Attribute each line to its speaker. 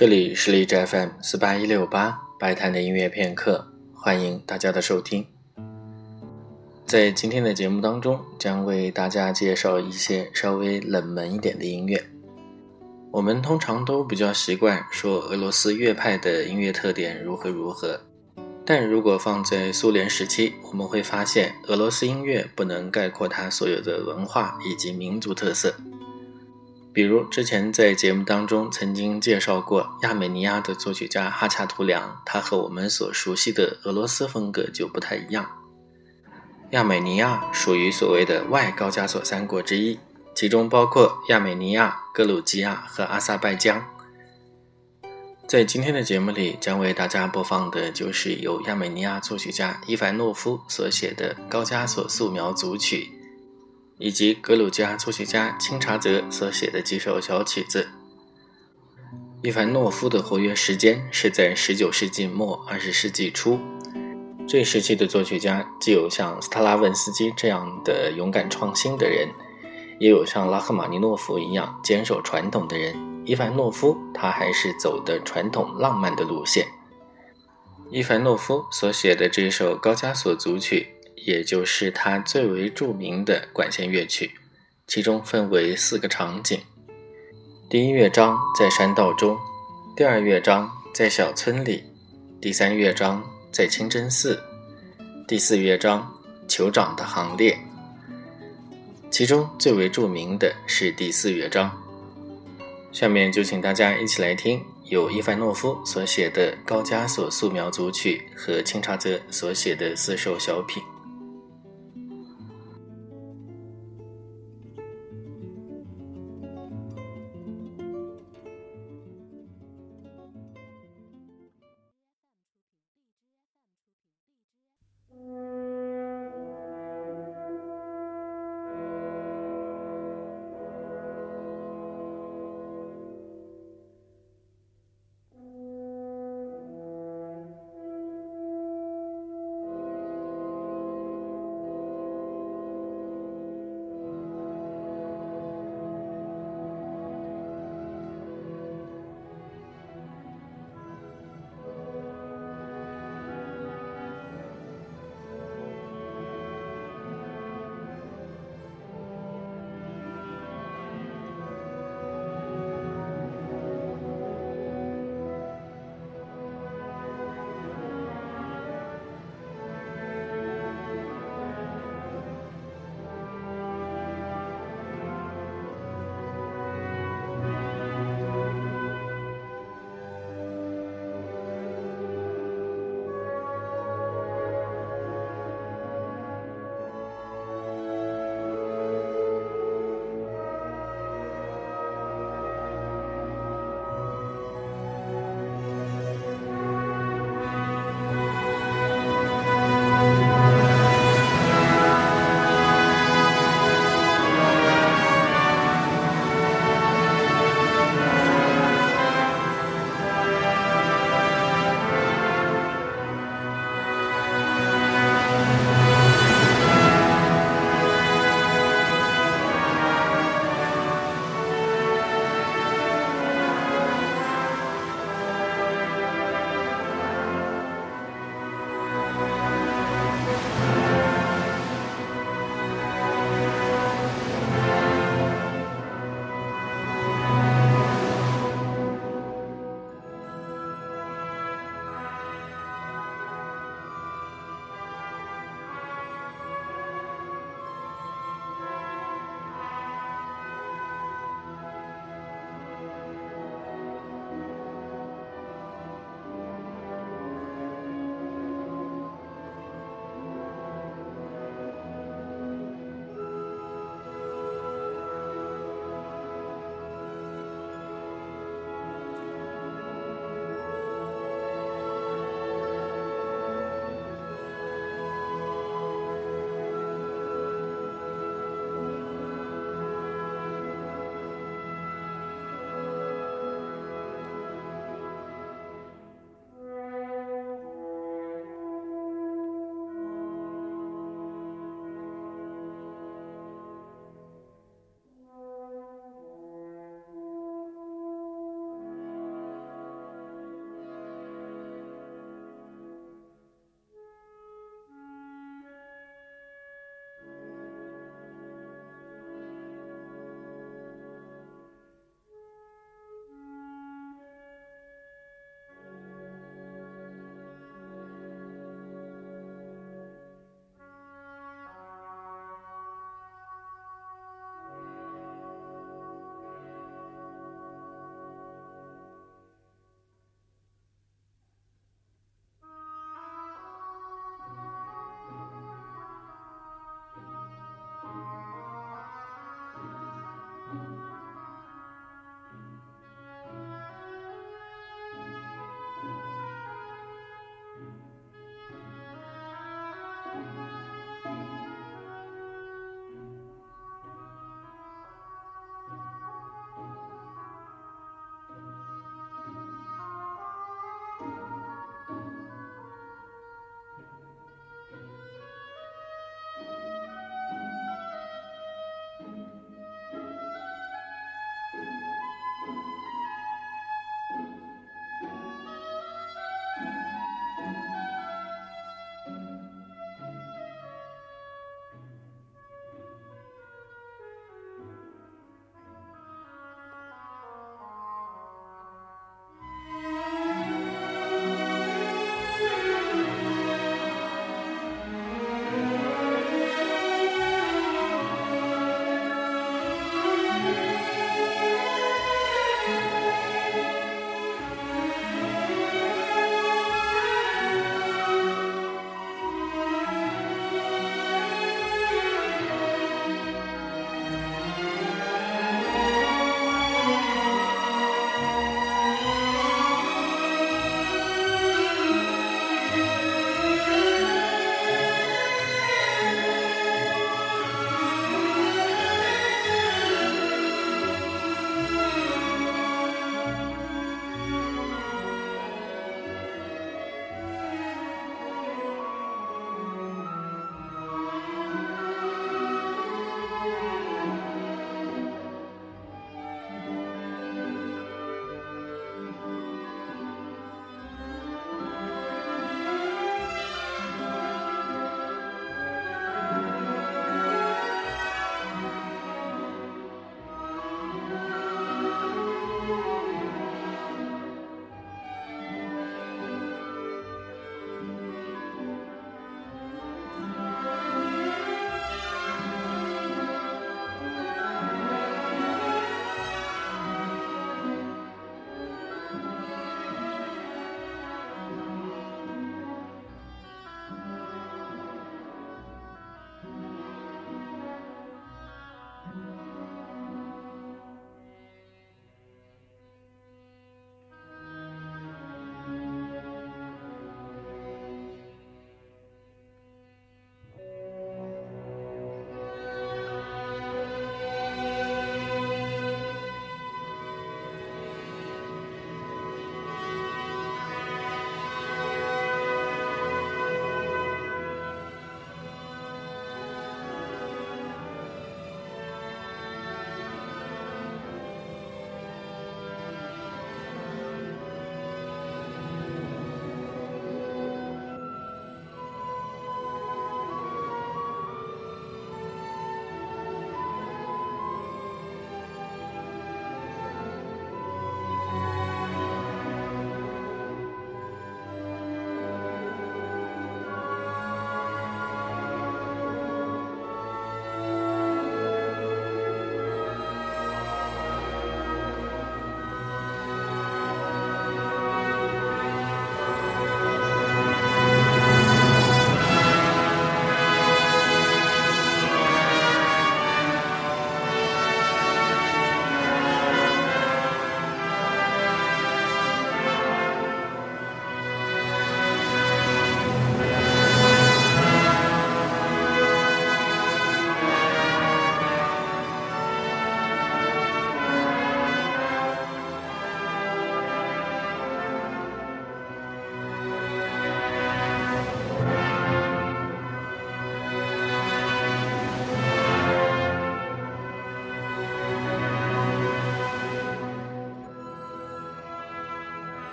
Speaker 1: 这里是荔枝 FM 四八一六八白谈的音乐片刻，欢迎大家的收听。在今天的节目当中，将为大家介绍一些稍微冷门一点的音乐。我们通常都比较习惯说俄罗斯乐派的音乐特点如何如何，但如果放在苏联时期，我们会发现俄罗斯音乐不能概括它所有的文化以及民族特色。比如之前在节目当中曾经介绍过亚美尼亚的作曲家哈恰图良，他和我们所熟悉的俄罗斯风格就不太一样。亚美尼亚属于所谓的外高加索三国之一，其中包括亚美尼亚、格鲁吉亚和阿塞拜疆。在今天的节目里，将为大家播放的就是由亚美尼亚作曲家伊凡诺夫所写的高加索素描组曲，以及格鲁吉亚作曲家钦查泽所写的几首小曲子。伊凡诺夫的活跃时间是在19世纪末20世纪初。这时期的作曲家既有像斯特拉文斯基这样的勇敢创新的人，也有像拉赫玛尼诺夫一样坚守传统的人。伊凡诺夫他还是走的传统浪漫的路线。伊凡诺夫所写的这首高加索组曲，也就是他最为著名的管弦乐曲，其中分为四个场景：第一乐章在山道中，第二乐章在小村里，第三乐章。在清真寺第四乐章酋长的行列，其中最为著名的是第四乐章。下面就请大家一起来听由伊凡诺夫所写的高加索素描组曲和钦察泽所写的四首小品。